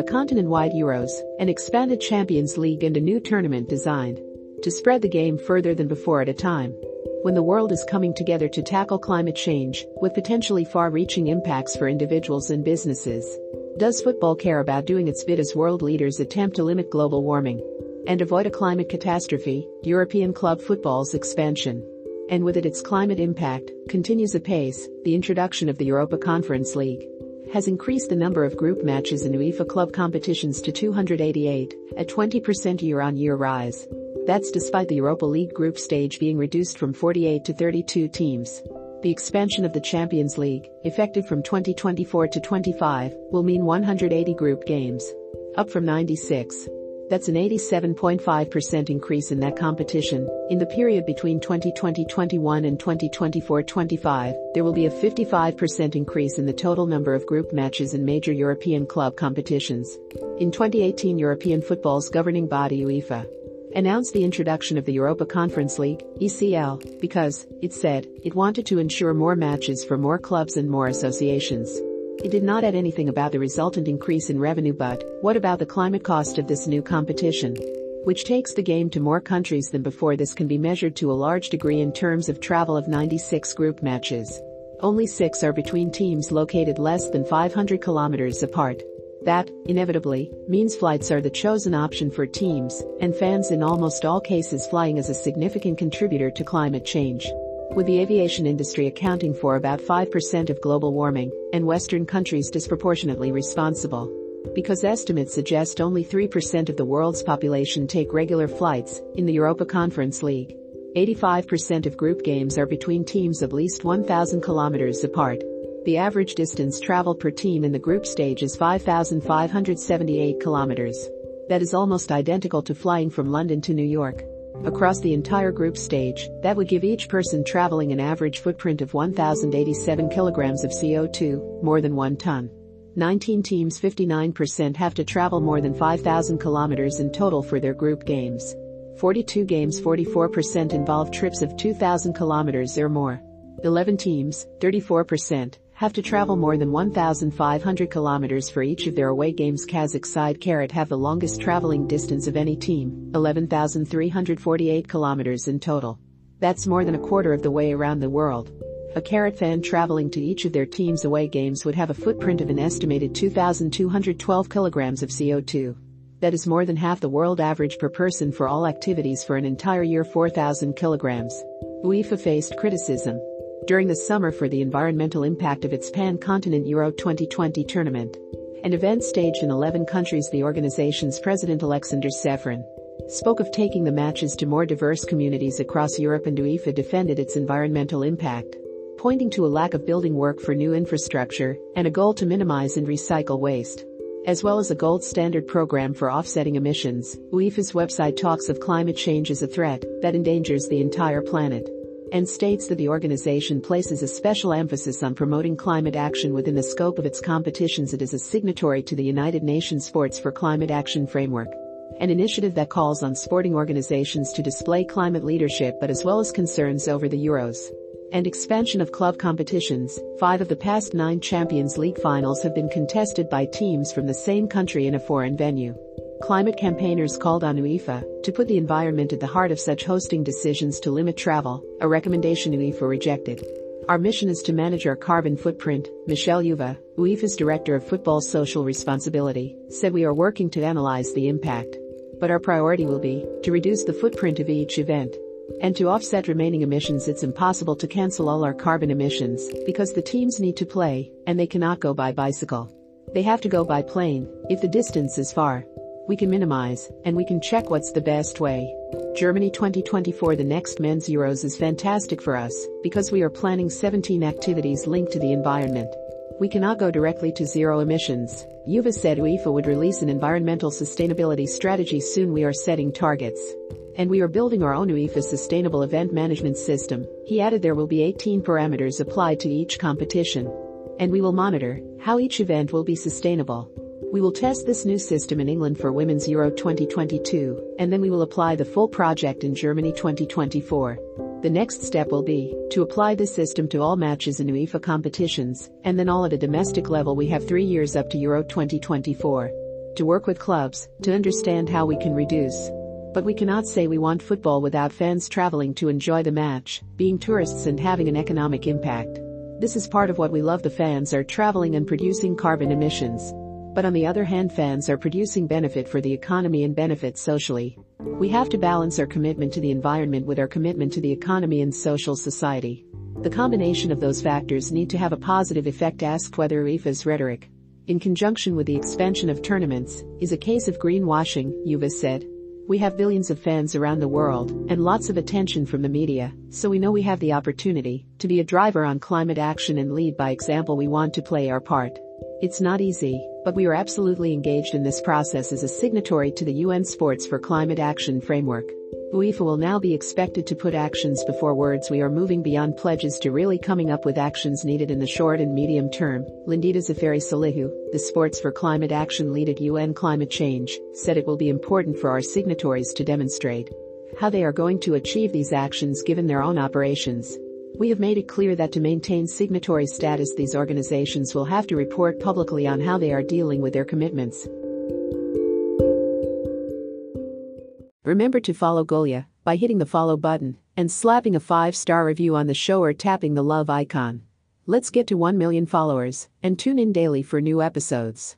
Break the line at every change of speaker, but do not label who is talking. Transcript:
a continent-wide Euros, an expanded Champions League and a new tournament designed to spread the game further than before at a time when the world is coming together to tackle climate change with potentially far-reaching impacts for individuals and businesses. Does football care about doing its bit as world leaders attempt to limit global warming and avoid a climate catastrophe? European club football's expansion and with it its climate impact, continues apace, the introduction of the Europa Conference League has increased the number of group matches in UEFA club competitions to 288, a 20% year-on-year rise. That's despite the Europa League group stage being reduced from 48 to 32 teams. The expansion of the Champions League, effective from 2024 to 25, will mean 180 group games, up from 96. That's an 87.5% increase in that competition. In the period between 2020-21 and 2024-25, there will be a 55% increase in the total number of group matches in major European club competitions. In 2018 European football's governing body UEFA announced the introduction of the Europa Conference League, ECL, because, it said, it wanted to ensure more matches for more clubs and more associations. It did not add anything about the resultant increase in revenue but, what about the climate cost of this new competition? Which takes the game to more countries than before this can be measured to a large degree in terms of travel of 96 group matches. Only six are between teams located less than 500 kilometers apart. That, inevitably, means flights are the chosen option for teams, and fans in almost all cases flying is a significant contributor to climate change with the aviation industry accounting for about 5% of global warming, and Western countries disproportionately responsible. Because estimates suggest only 3% of the world's population take regular flights, in the Europa Conference League, 85% of group games are between teams of least 1,000 kilometers apart. The average distance traveled per team in the group stage is 5,578 kilometers. That is almost identical to flying from London to New York. Across the entire group stage, that would give each person traveling an average footprint of 1,087 kilograms of CO2, more than one ton. 19 teams 59% have to travel more than 5,000 kilometers in total for their group games. 42 games 44% involve trips of 2,000 kilometers or more. 11 teams, 34%, have to travel more than 1,500 kilometers for each of their away games. Kazakh side Kairat have the longest traveling distance of any team, 11,348 kilometers in total. That's more than a quarter of the way around the world. A Kairat fan traveling to each of their team's away games would have a footprint of an estimated 2,212 kilograms of CO2. That is more than half the world average per person for all activities for an entire year 4,000 kilograms. UEFA faced criticism during the summer for the environmental impact of its pan-continent Euro 2020 tournament. An event staged in 11 countries the organization's president Alexander Ceferin spoke of taking the matches to more diverse communities across Europe and UEFA defended its environmental impact, pointing to a lack of building work for new infrastructure and a goal to minimize and recycle waste. As well as a gold standard program for offsetting emissions, UEFA's website talks of climate change as a threat that endangers the entire planet and states that the organization places a special emphasis on promoting climate action within the scope of its competitions. It is a signatory to the United Nations Sports for Climate Action Framework, an initiative that calls on sporting organizations to display climate leadership but as well as concerns over the Euros and expansion of club competitions. Five of the past nine Champions League finals have been contested by teams from the same country in a foreign venue. Climate campaigners called on UEFA to put the environment at the heart of such hosting decisions to limit travel, a recommendation UEFA rejected. Our mission is to manage our carbon footprint, Michele Uva, UEFA's Director of Football Social Responsibility, said we are working to analyze the impact. But our priority will be to reduce the footprint of each event. And to offset remaining emissions it's impossible to cancel all our carbon emissions because the teams need to play and they cannot go by bicycle. They have to go by plane if the distance is far we can minimize, and we can check what's the best way. Germany 2024 The next men's Euros is fantastic for us, because we are planning 17 activities linked to the environment. We cannot go directly to zero emissions. Uva said UEFA would release an environmental sustainability strategy soon we are setting targets. And we are building our own UEFA sustainable event management system. He added there will be 18 parameters applied to each competition. And we will monitor how each event will be sustainable. We will test this new system in England for Women's Euro 2022, and then we will apply the full project in Germany 2024. The next step will be to apply this system to all matches in UEFA competitions, and then all at a domestic level we have three years up to Euro 2024. to work with clubs, to understand how we can reduce. But we cannot say we want football without fans traveling to enjoy the match, being tourists and having an economic impact. This is part of what we love the fans are traveling and producing carbon emissions. But on the other hand fans are producing benefit for the economy and benefit socially. We have to balance our commitment to the environment with our commitment to the economy and social society. The combination of those factors need to have a positive effect asked whether UEFA's rhetoric, in conjunction with the expansion of tournaments, is a case of greenwashing, Uva said. We have billions of fans around the world and lots of attention from the media, so we know we have the opportunity to be a driver on climate action and lead by example we want to play our part. It's not easy, but we are absolutely engaged in this process as a signatory to the UN Sports for Climate Action Framework. UEFA will now be expected to put actions before words. We are moving beyond pledges to really coming up with actions needed in the short and medium term. Lindita Xhaferi Salihu, the Sports for Climate Action lead at UN Climate Change, said it will be important for our signatories to demonstrate how they are going to achieve these actions given their own operations. We have made it clear that to maintain signatory status these organizations will have to report publicly on how they are dealing with their commitments. Remember to follow Golia by hitting the follow button and slapping a 5-star review on the show or tapping the love icon. Let's get to 1 million followers and tune in daily for new episodes.